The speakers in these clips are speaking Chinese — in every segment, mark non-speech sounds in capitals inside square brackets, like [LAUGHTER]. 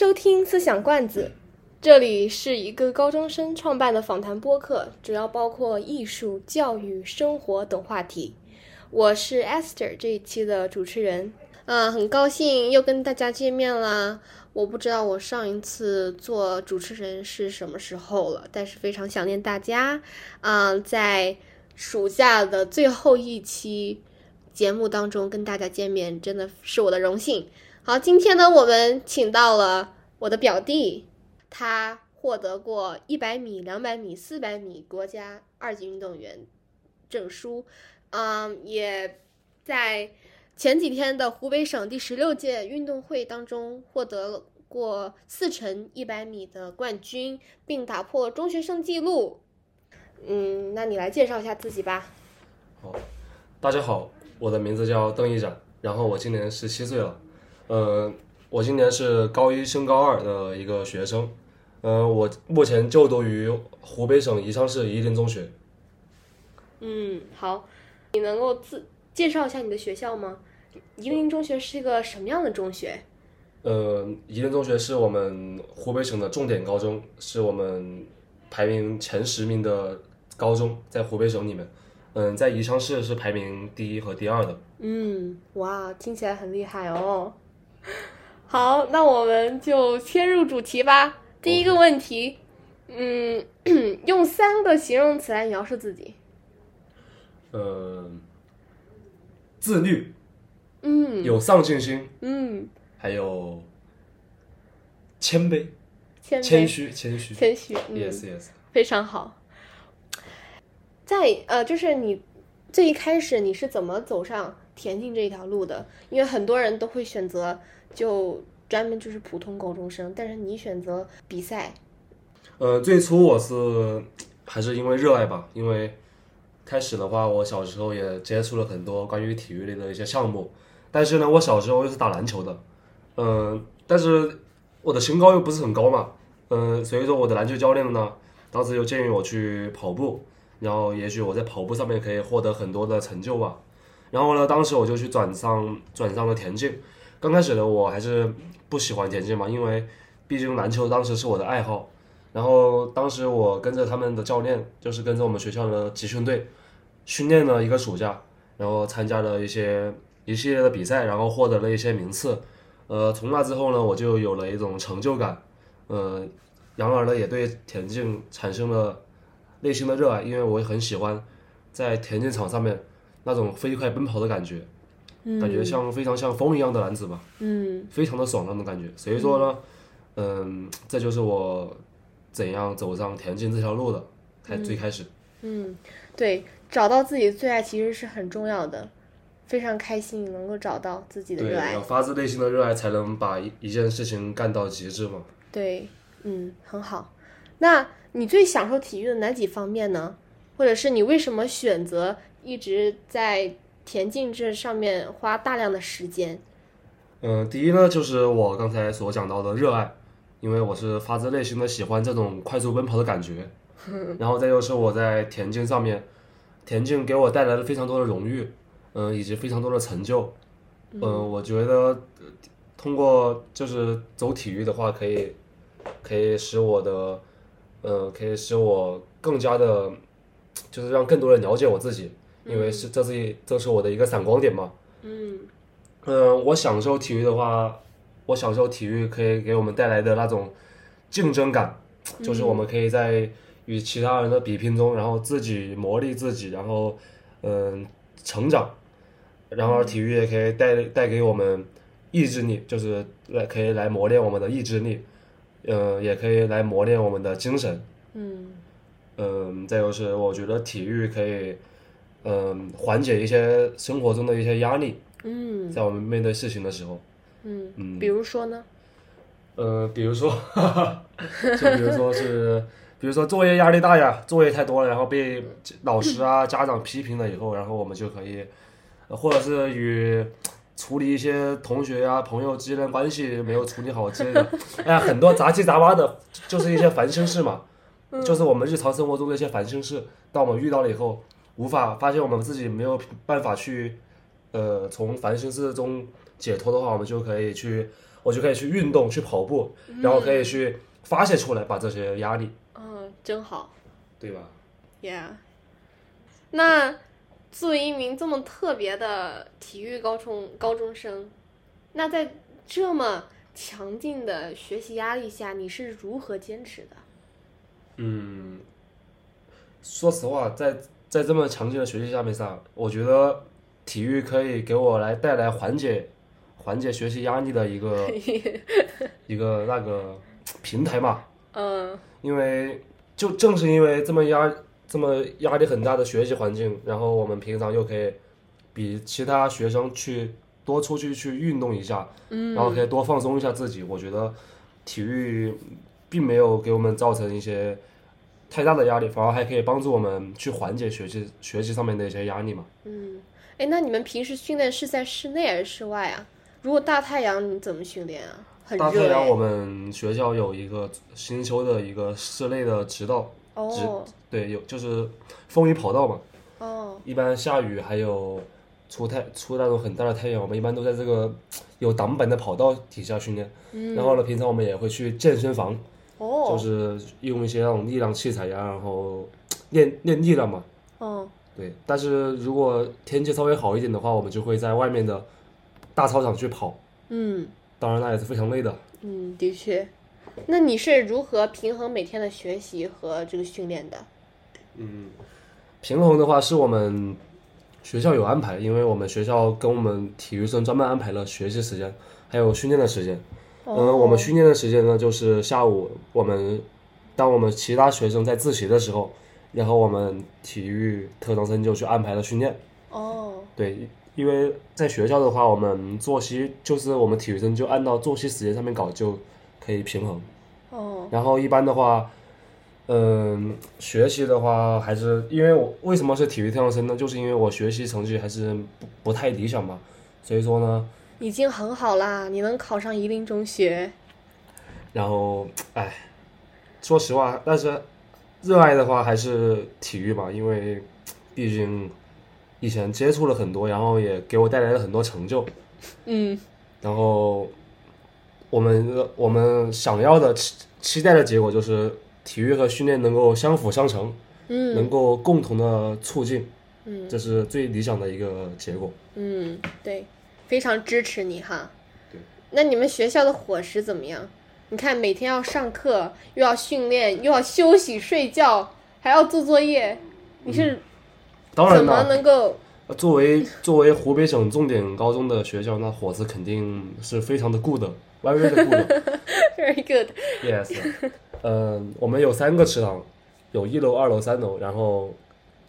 收听思想罐子，这里是一个高中生创办的访谈播客，主要包括艺术、教育、生活等话题。我是 Esther 这一期的主持人，嗯，很高兴又跟大家见面啦。我不知道我上一次做主持人是什么时候了，但是非常想念大家。嗯，在暑假的最后一期节目当中跟大家见面，真的是我的荣幸。好，今天呢，我们请到了我的表弟，他获得过一百米、两百米、四百米国家二级运动员证书，嗯，也在。前几天的湖北省第十六届运动会当中，获得了过四乘一百米的冠军，并打破中学生纪录。嗯，那你来介绍一下自己吧。好，大家好，我的名字叫邓一展，然后我今年十七岁了。呃，我今年是高一升高二的一个学生。呃，我目前就读于湖北省宜昌市夷陵中学。嗯，好，你能够自介绍一下你的学校吗？夷陵中学是一个什么样的中学？呃，夷陵中学是我们湖北省的重点高中，是我们排名前十名的高中，在湖北省里面。嗯，在宜昌市是排名第一和第二的。嗯，哇，听起来很厉害哦。[LAUGHS] 好，那我们就切入主题吧。第一个问题，嗯，[CLEARS THROAT] 用三个形容词来描述自己。呃，自律。嗯，有上进心，嗯，还有谦卑，谦谦虚，谦虚，谦虚，yes yes，非常好。在呃，就是你最一开始你是怎么走上田径这一条路的？因为很多人都会选择就专门就是普通高中生，但是你选择比赛。呃，最初我是还是因为热爱吧，因为开始的话，我小时候也接触了很多关于体育类的一些项目。但是呢，我小时候又是打篮球的，嗯，但是我的身高又不是很高嘛，嗯，所以说我的篮球教练呢，当时就建议我去跑步，然后也许我在跑步上面可以获得很多的成就吧。然后呢，当时我就去转上转上了田径。刚开始呢，我还是不喜欢田径嘛，因为毕竟篮球当时是我的爱好。然后当时我跟着他们的教练，就是跟着我们学校的集训队训练了一个暑假，然后参加了一些。一系列的比赛，然后获得了一些名次，呃，从那之后呢，我就有了一种成就感，呃，然而呢，也对田径产生了内心的热爱，因为我也很喜欢在田径场上面那种飞快奔跑的感觉，感觉像非常像风一样的男子吧，嗯，非常的爽那种感觉，所以说呢，嗯，这就是我怎样走上田径这条路的，开最开始，嗯，对，找到自己的最爱其实是很重要的。非常开心能够找到自己的热爱，发自内心的热爱才能把一一件事情干到极致嘛。对，嗯，很好。那你最享受体育的哪几方面呢？或者是你为什么选择一直在田径这上面花大量的时间？嗯，第一呢，就是我刚才所讲到的热爱，因为我是发自内心的喜欢这种快速奔跑的感觉。[LAUGHS] 然后再就是我在田径上面，田径给我带来了非常多的荣誉。嗯，以及非常多的成就，嗯，我觉得通过就是走体育的话，可以可以使我的，呃，可以使我更加的，就是让更多人了解我自己，因为是这是一这是我的一个闪光点嘛，嗯，嗯，我享受体育的话，我享受体育可以给我们带来的那种竞争感，就是我们可以在与其他人的比拼中，然后自己磨砺自己，然后嗯成长。然而，体育也可以带带给我们意志力，就是来可以来磨练我们的意志力，嗯，也可以来磨练我们的精神。嗯。嗯，再就是我觉得体育可以，嗯，缓解一些生活中的一些压力。嗯，在我们面对事情的时候。嗯嗯，比如说呢？呃，比如说，哈 [LAUGHS] 哈就比如说是，比如说作业压力大呀，作业太多了，然后被老师啊、家长批评了以后，然后我们就可以。或者是与处理一些同学呀、朋友之间的关系没有处理好之类的，[LAUGHS] 哎呀，很多杂七杂八的，就是一些烦心事嘛，就是我们日常生活中的一些烦心事。当我们遇到了以后，无法发现我们自己没有办法去呃从烦心事中解脱的话，我们就可以去，我就可以去运动，去跑步，然后可以去发泄出来，把这些压力，嗯，真好对吧？，Yeah。那作为一名这么特别的体育高中高中生，那在这么强劲的学习压力下，你是如何坚持的？嗯，说实话，在在这么强劲的学习下面上，我觉得体育可以给我来带来缓解缓解学习压力的一个 [LAUGHS] 一个那个平台嘛。嗯因为就正是因为这么压这么压力很大的学习环境，然后我们平常又可以比其他学生去多出去去运动一下，嗯然后可以多放松一下自己。我觉得体育并没有给我们造成一些太大的压力，反而还可以帮助我们去缓解学习学习上面的一些压力嘛。嗯，哎，那你们平时训练是在室内还是室外啊？如果大太阳，你怎么训练啊？很大太阳，我们学校有一个新修的一个室内的直道，哦对，有就是风雨跑道嘛。哦，一般下雨还有出太出那种很大的太阳，我们一般都在这个有挡板的跑道底下训练。嗯然后呢，平常我们也会去健身房，就哦是用一些那种力量器材呀，然后练练力量嘛。哦，对，但是如果天气稍微好一点的话，我们就会在外面的大操场去跑。嗯当然，那也是非常累的。嗯，的确。那你是如何平衡每天的学习和这个训练的？嗯平衡的话是我们学校有安排，因为我们学校跟我们体育生专门安排了学习时间，还有训练的时间。嗯，我们训练的时间呢，就是下午我们当我们其他学生在自习的时候，然后我们体育特长生就去安排了训练。哦对，因为在学校的话，我们作息就是我们体育生就按照作息时间上面搞就可以平衡。哦然后一般的话，嗯，学习的话还是因为我为什么是体育特长生呢？就是因为我学习成绩还是不不太理想嘛，所以说呢，已经很好啦，你能考上夷陵中学。然后哎，说实话，但是热爱的话还是体育吧，因为毕竟以前接触了很多，然后也给我带来了很多成就，嗯然后我们我们想要的期期待的结果就是体育和训练能够相辅相成。嗯能够共同的促进，嗯这是最理想的一个结果。嗯，对，非常支持你哈对。那你们学校的伙食怎么样？你看每天要上课，又要训练，又要休息睡觉，还要做作业，你是怎么当然了，能够？作为作为湖北省重点高中的学校，那伙食肯定是非常的 good，very [LAUGHS] good。Very good。Yes，嗯，[LAUGHS] 我们有三个食堂，有一楼、二楼、三楼，然后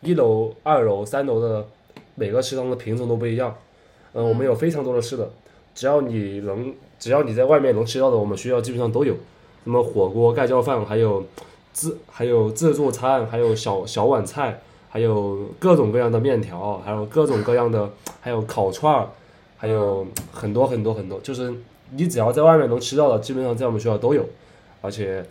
一楼、二楼、三楼的每个食堂的品种都不一样。嗯，我们有非常多的吃的，只要你能，只要你在外面能吃到的，我们学校基本上都有，什么火锅、盖浇饭，还有自还有自助餐，还有小小碗菜，还有各种各样的面条，还有各种各样的，还有烤串儿，还有很多很多很多，就是你只要在外面能吃到的，基本上在我们学校都有。而且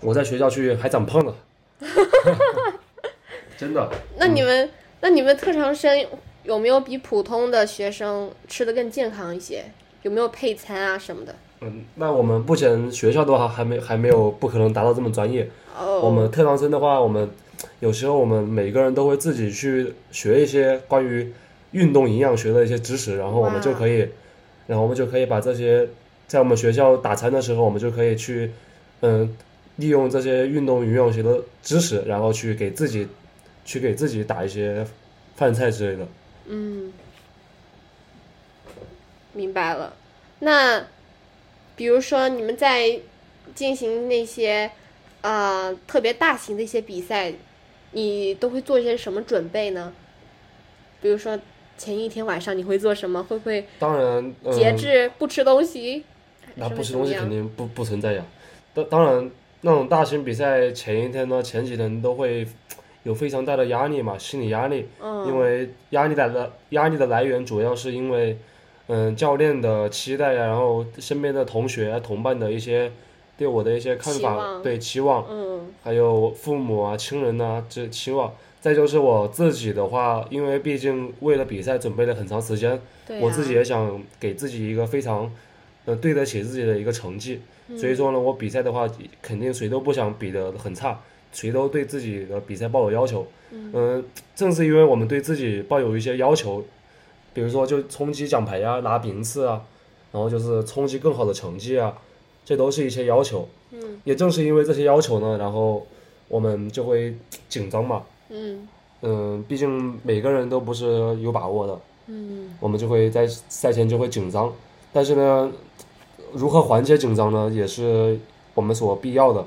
我在学校去还长胖了，[LAUGHS] 真的。那你们，那你们特长生有没有比普通的学生吃的更健康一些？有没有配餐啊什么的？嗯，那我们目前学校的话还没还没有不可能达到这么专业。哦，我们特长生的话，我们有时候我们每个人都会自己去学一些关于运动营养学的一些知识，然后我们就可以，然后我们就可以把这些在我们学校打餐的时候，我们就可以去，嗯，利用这些运动营养学的知识，然后去给自己去给自己打一些饭菜之类的。嗯，明白了。那比如说你们在进行那些呃特别大型的一些比赛，你都会做一些什么准备呢？比如说前一天晚上你会做什么？会不会当然，嗯、节制不吃东西？那不吃东西肯定不不存在呀。当当然，那种大型比赛前一天呢，前几天都会有非常大的压力嘛，心理压力。嗯，因为压力的来压力的来源主要是因为，嗯，教练的期待呀，然后身边的同学、同伴的一些对我的一些看法，期对期望，嗯还有父母啊、亲人呐、这期望，再就是我自己的话，因为毕竟为了比赛准备了很长时间，啊，我自己也想给自己一个非常，呃，对得起自己的一个成绩。所以说呢，我比赛的话，肯定谁都不想比得很差，谁都对自己的比赛抱有要求。嗯、正是因为我们对自己抱有一些要求，比如说就冲击奖牌呀、拿名次啊，然后就是冲击更好的成绩啊，这都是一些要求。嗯，也正是因为这些要求呢，然后我们就会紧张嘛。嗯嗯，毕竟每个人都不是有把握的，嗯我们就会在赛前就会紧张。但是呢，如何缓解紧张呢，也是我们所必要的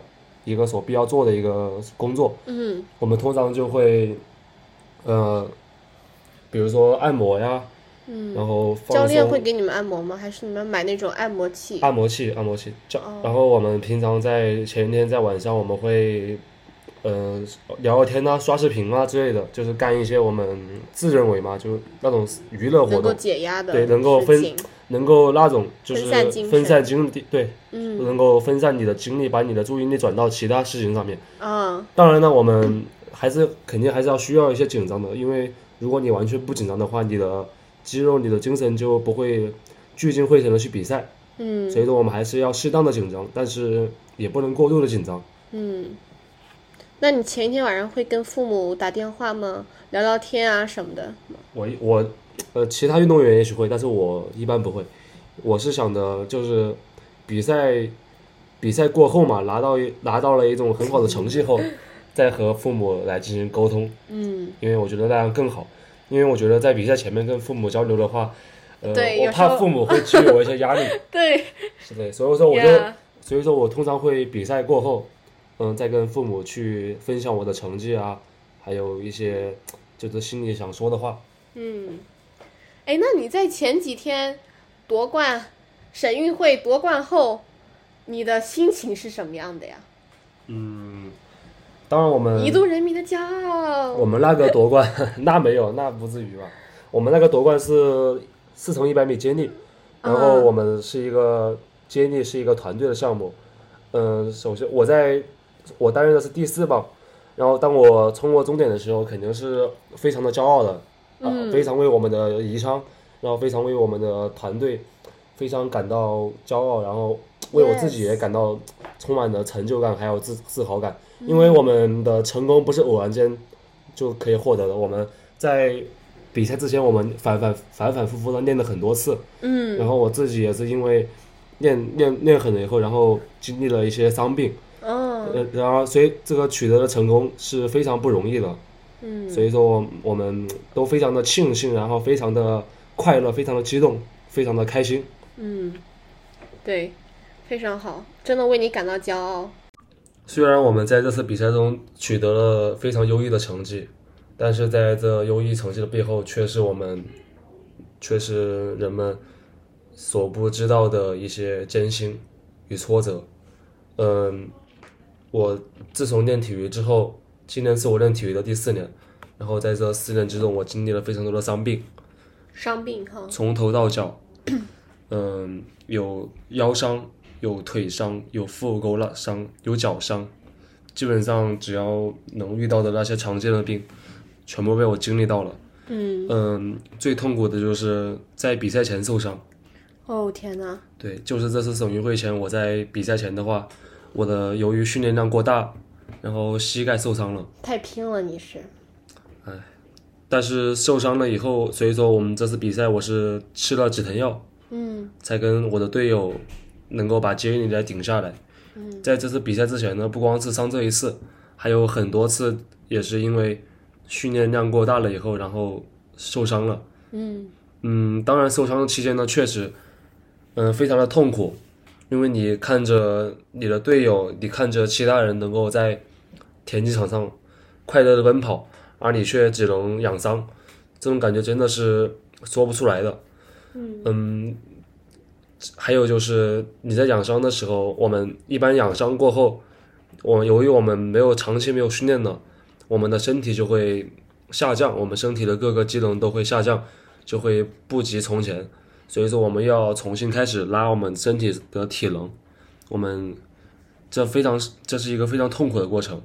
一个所必要做的一个工作。嗯我们通常就会，呃，比如说按摩呀，嗯，然后教练会给你们按摩吗？还是你们买那种按摩器？按摩器，按摩器。教哦然后我们平常在前一天在晚上我们会，呃，聊聊天啊，刷视频啊之类的，就是干一些我们自认为嘛，就那种娱乐活能够动，解压的对能够分能够那种就是分散精神分散精力，对，嗯能够分散你的精力，把你的注意力转到其他事情上面。啊当然呢，我们还是肯定还是要需要一些紧张的，因为如果你完全不紧张的话，你的肌肉、你的精神就不会聚精会神的去比赛。嗯所以说我们还是要适当的紧张，但是也不能过度的紧张。嗯。那你前一天晚上会跟父母打电话吗？聊聊天啊什么的？我我呃，其他运动员也许会，但是我一般不会。我是想的就是比赛比赛过后嘛，拿到拿到了一种很好的成绩后，[LAUGHS] 再和父母来进行沟通，嗯因为我觉得那样更好。因为我觉得在比赛前面跟父母交流的话，呃，我怕父母会给予我一些压力，[LAUGHS] 对是的。所以说我就 Yeah 所以说我通常会比赛过后，嗯，在跟父母去分享我的成绩啊，还有一些就是心里想说的话。嗯，哎，那你在前几天夺冠，省运会夺冠后，你的心情是什么样的呀？嗯，当然我们彝族人民的骄傲。我们那个夺冠 [LAUGHS] 那没有，那不至于吧？我们那个夺冠是四乘一百米接力，然后嗯我们是一个接力是一个团队的项目。嗯，首先我在我担任的是第四棒，然后当我冲过终点的时候，肯定是非常的骄傲的，啊、嗯。非常为我们的宜昌，然后非常为我们的团队非常感到骄傲，然后为我自己也感到充满了成就感，还有自自豪感，因为我们的成功不是偶然间就可以获得的，我们在比赛之前，我们反反反反复复的练了很多次，嗯。然后我自己也是因为练练练狠了以后，然后经历了一些伤病，哦呃，然后所以这个取得的成功是非常不容易的，嗯所以说我我们都非常的庆幸，然后非常的快乐，非常的激动，非常的开心。嗯，对，非常好，真的为你感到骄傲。虽然我们在这次比赛中取得了非常优异的成绩，但是在这优异成绩的背后，却是我们，却是人们所不知道的一些艰辛与挫折。嗯，我自从练体育之后，今年是我练体育的第四年，然后在这四年之中，我经历了非常多的伤病，伤病哈，从头到脚，嗯，有腰伤，有腿伤，有腹股拉伤，有脚伤，基本上只要能遇到的那些常见的病，全部被我经历到了。嗯，嗯，最痛苦的就是在比赛前受伤。哦天哪，对，就是这次省运会前，我在比赛前的话，我的由于训练量过大，然后膝盖受伤了。太拼了你是，但是受伤了以后，所以说我们这次比赛我是吃了止疼药，嗯才跟我的队友能够把接力来顶下来。嗯在这次比赛之前呢，不光是伤这一次，还有很多次也是因为训练量过大了以后，然后受伤了。嗯嗯，当然受伤的期间呢，确实，嗯、非常的痛苦，因为你看着你的队友，你看着其他人能够在田径场上快乐的奔跑，而你却只能养伤，这种感觉真的是说不出来的。嗯还有就是你在养伤的时候，我们一般养伤过后，我由于我们没有长期没有训练了，我们的身体就会下降，我们身体的各个机能都会下降，就会不及从前。所以说，我们要重新开始拉我们身体的体能，我们这非常这是一个非常痛苦的过程。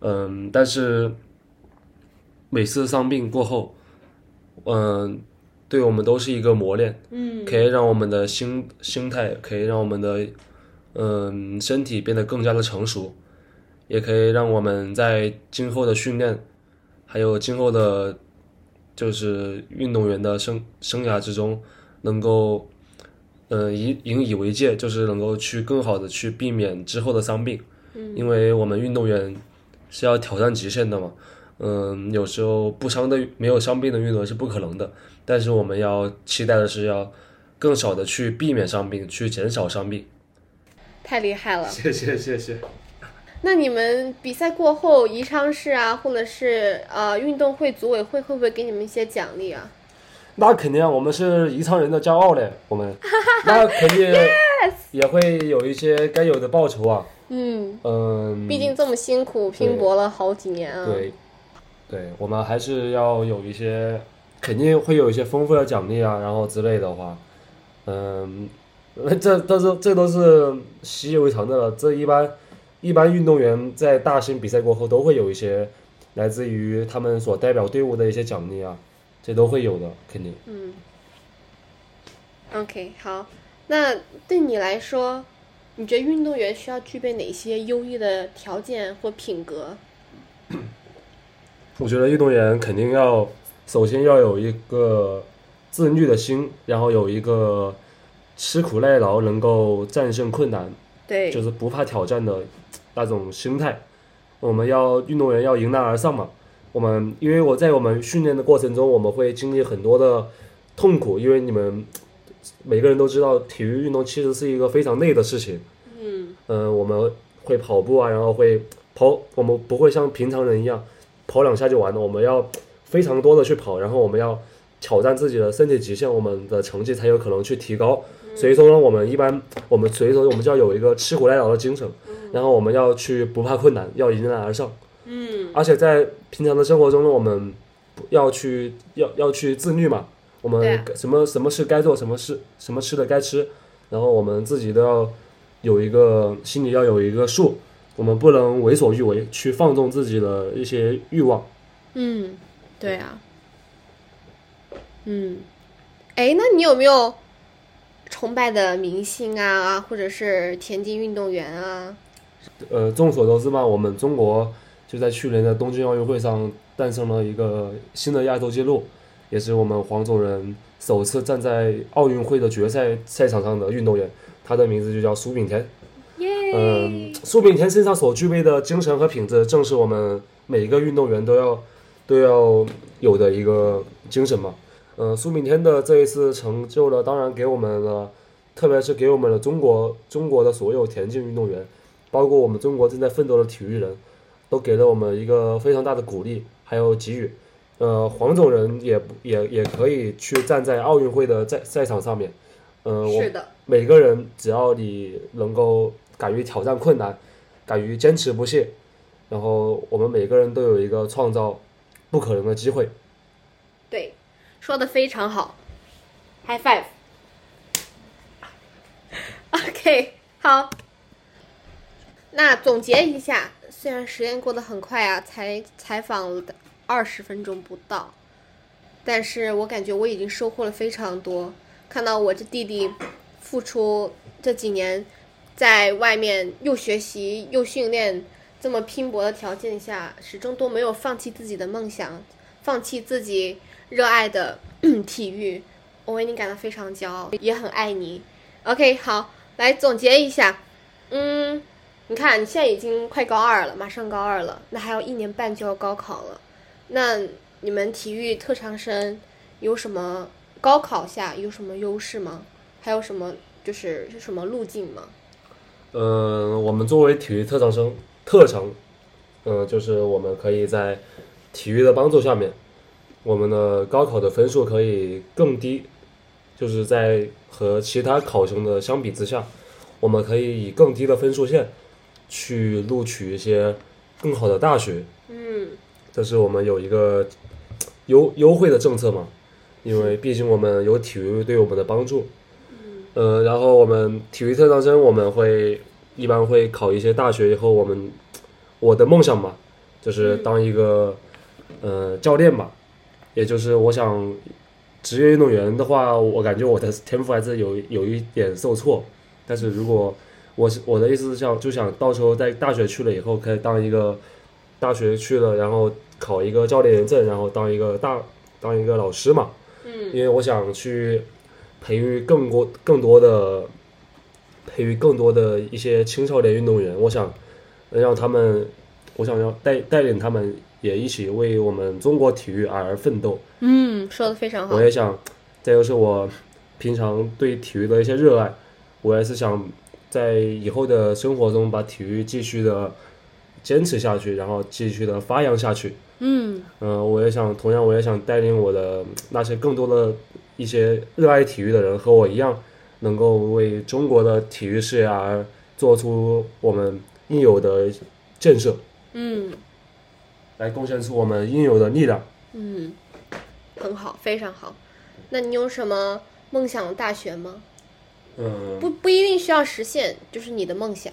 嗯，但是每次伤病过后，嗯、对我们都是一个磨练，嗯可以让我们的心心态，可以让我们的嗯身体变得更加的成熟，也可以让我们在今后的训练，还有今后的，就是运动员的生生涯之中，能够，呃引引以为戒，就是能够去更好的去避免之后的伤病，嗯，因为我们运动员是要挑战极限的嘛，嗯，有时候不伤的没有伤病的运动员是不可能的，但是我们要期待的是要更少的去避免伤病，去减少伤病。太厉害了。谢谢谢谢。那你们比赛过后，宜昌市啊，或者是呃运动会组委会会不会给你们一些奖励啊？那肯定啊，我们是宜昌人的骄傲嘞，我们。[LAUGHS] 那肯定也会有一些该有的报酬啊。嗯，嗯，毕竟这么辛苦拼搏了好几年啊。对，对，我们还是要有一些，肯定会有一些丰富的奖励啊，然后之类的话，嗯，这都是这都是习以为常的了。这一般一般运动员在大型比赛过后都会有一些来自于他们所代表队伍的一些奖励啊，这都会有的，肯定。嗯。OK，好。那对你来说，你觉得运动员需要具备哪些优异的条件或品格？[CLEARS THROAT] 我觉得运动员肯定要首先要有一个自律的心，然后有一个吃苦耐劳，能够战胜困难，对，就是不怕挑战的那种心态。我们要运动员要迎难而上嘛。我们因为我在我们训练的过程中，我们会经历很多的痛苦，因为你们每个人都知道，体育运动其实是一个非常累的事情。嗯嗯，我们会跑步啊，然后会跑，我们不会像平常人一样跑两下就完了，我们要非常多的去跑，然后我们要挑战自己的身体极限，我们的成绩才有可能去提高。所以说呢，我们一般我们所以说我们就要有一个吃苦耐劳的精神，然后我们要去不怕困难，要迎难而上。嗯而且在平常的生活中呢，我们要去要要去自律嘛，我们什么什么事该做，什么事什么吃的该吃，然后我们自己都要有一个心里要有一个数，我们不能为所欲为，去放纵自己的一些欲望。嗯，对啊。嗯，哎，那你有没有崇拜的明星啊，或者是田径运动员啊？呃，众所周知嘛，我们中国就在去年的东京奥运会上诞生了一个新的亚洲纪录，也是我们黄种人首次站在奥运会的决赛赛场上的运动员，他的名字就叫苏炳添。耶、嗯，苏炳添身上所具备的精神和品质，正是我们每一个运动员都要都要有的一个精神嘛。嗯，苏炳添的这一次成就了，当然给我们了，特别是给我们了中国中国的所有田径运动员，包括我们中国正在奋斗的体育人，都给了我们一个非常大的鼓励，还有给予。呃，黄种人也不也也可以去站在奥运会的赛赛场上面。嗯、我是的，每个人只要你能够敢于挑战困难，敢于坚持不懈，然后我们每个人都有一个创造不可能的机会。对，说的非常好，High five。[LAUGHS] OK，好。那总结一下，虽然时间过得很快啊，才采访了二十分钟不到，但是我感觉我已经收获了非常多。看到我这弟弟付出这几年，在外面又学习又训练，这么拼搏的条件下，始终都没有放弃自己的梦想，放弃自己热爱的 [CLEARS THROAT] 体育，我为你感到非常骄傲，也很爱你。OK，好，来总结一下，嗯，你看你现在已经快高二了，马上高二了，那还有一年半就要高考了，那你们体育特长生有什么高考下有什么优势吗？还有什么就是是什么路径吗？嗯，我们作为体育特长生，特长，嗯，就是我们可以在体育的帮助下面，我们的高考的分数可以更低，就是在和其他考生的相比之下，我们可以以更低的分数线去录取一些更好的大学。嗯，这是我们有一个 [TSK] 优优惠的政策嘛，因为毕竟我们有体育对我们的帮助。呃，然后我们体育特长生，我们会一般会考一些大学以后，我们 [TSK] 我的梦想嘛，就是当一个呃教练吧，也就是我想职业运动员的话，我感觉我的天赋还是有有一点受挫。但是如果我是我的意思是想就想到时候在大学去了以后，可以当一个大学去了，然后考一个教练员证，然后当一个大当一个老师嘛。嗯因为我想去培育更多更多的培育更多的一些青少年运动员，我想让他们，我想要带带领他们也一起为我们中国体育而奋斗。嗯，说的非常好我。也想，这就是我平常对体育的一些热爱，我也是想在以后的生活中把体育继续的坚持下去，然后继续的发扬下去。嗯呃、我也想，同样我也想带领我的嗯那些更多的一些热爱体育的人和我一样，能够为中国的体育事业而做出我们应有的建设，嗯来贡献出我们应有的力量。嗯，很好，非常好。那你有什么梦想大学吗？嗯，不不一定需要实现，就是你的梦想。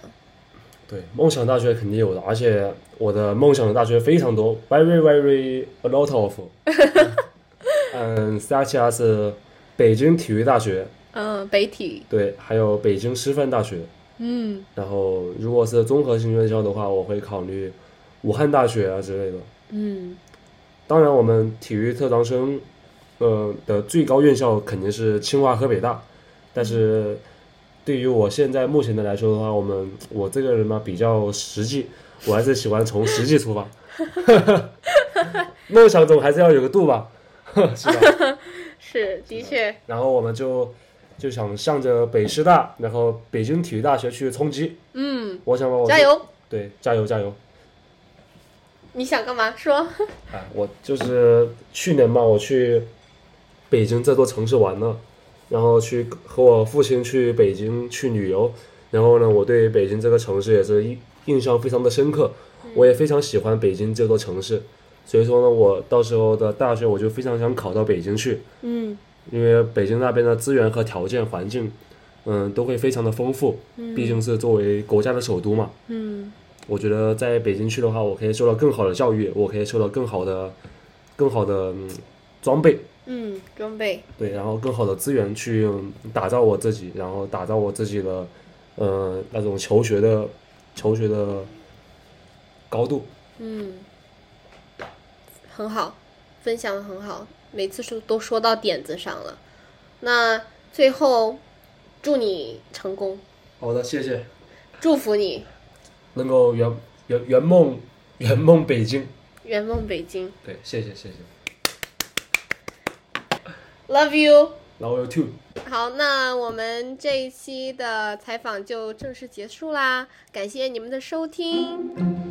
对，梦想大学肯定有的，而且我的梦想的大学非常多，very very a lot of。[LAUGHS] 嗯，such as 北京体育大学，嗯，北体。对，还有北京师范大学。嗯然后，如果是综合性院校的话，我会考虑武汉大学啊之类的。嗯当然，我们体育特长生，呃的最高院校肯定是清华和北大，但是对于我现在目前的来说的话，我们我这个人嘛比较实际，我还是喜欢从实际出发，[LAUGHS] 梦想总还是要有个度吧，[LAUGHS] 是吧？是，的确。然后我们就就想向着北师大，然后北京体育大学去冲击。嗯，我想把我加油！对，加油加油！你想干嘛？说。啊，我就是去年嘛，我去北京这座城市玩了，然后去和我父亲去北京去旅游，然后呢，我对北京这个城市也是印印象非常的深刻，我也非常喜欢北京这座城市，所以说呢，我到时候的大学我就非常想考到北京去，嗯。因为北京那边的资源和条件环境，嗯，都会非常的丰富，毕竟是作为国家的首都嘛，嗯。我觉得在北京去的话，我可以受到更好的教育，我可以受到更好的、更好的、嗯、装备，嗯，装备。对，然后更好的资源去嗯打造我自己，然后打造我自己的，呃，那种求学的、求学的高度。嗯，很好，分享的很好，每次说都说到点子上了。那最后，祝你成功，好的，谢谢，祝福你能够圆圆圆梦圆梦北京。圆梦北京。对，谢谢谢谢 Love you。，Love you too。好，那我们这一期的采访就正式结束啦，感谢你们的收听。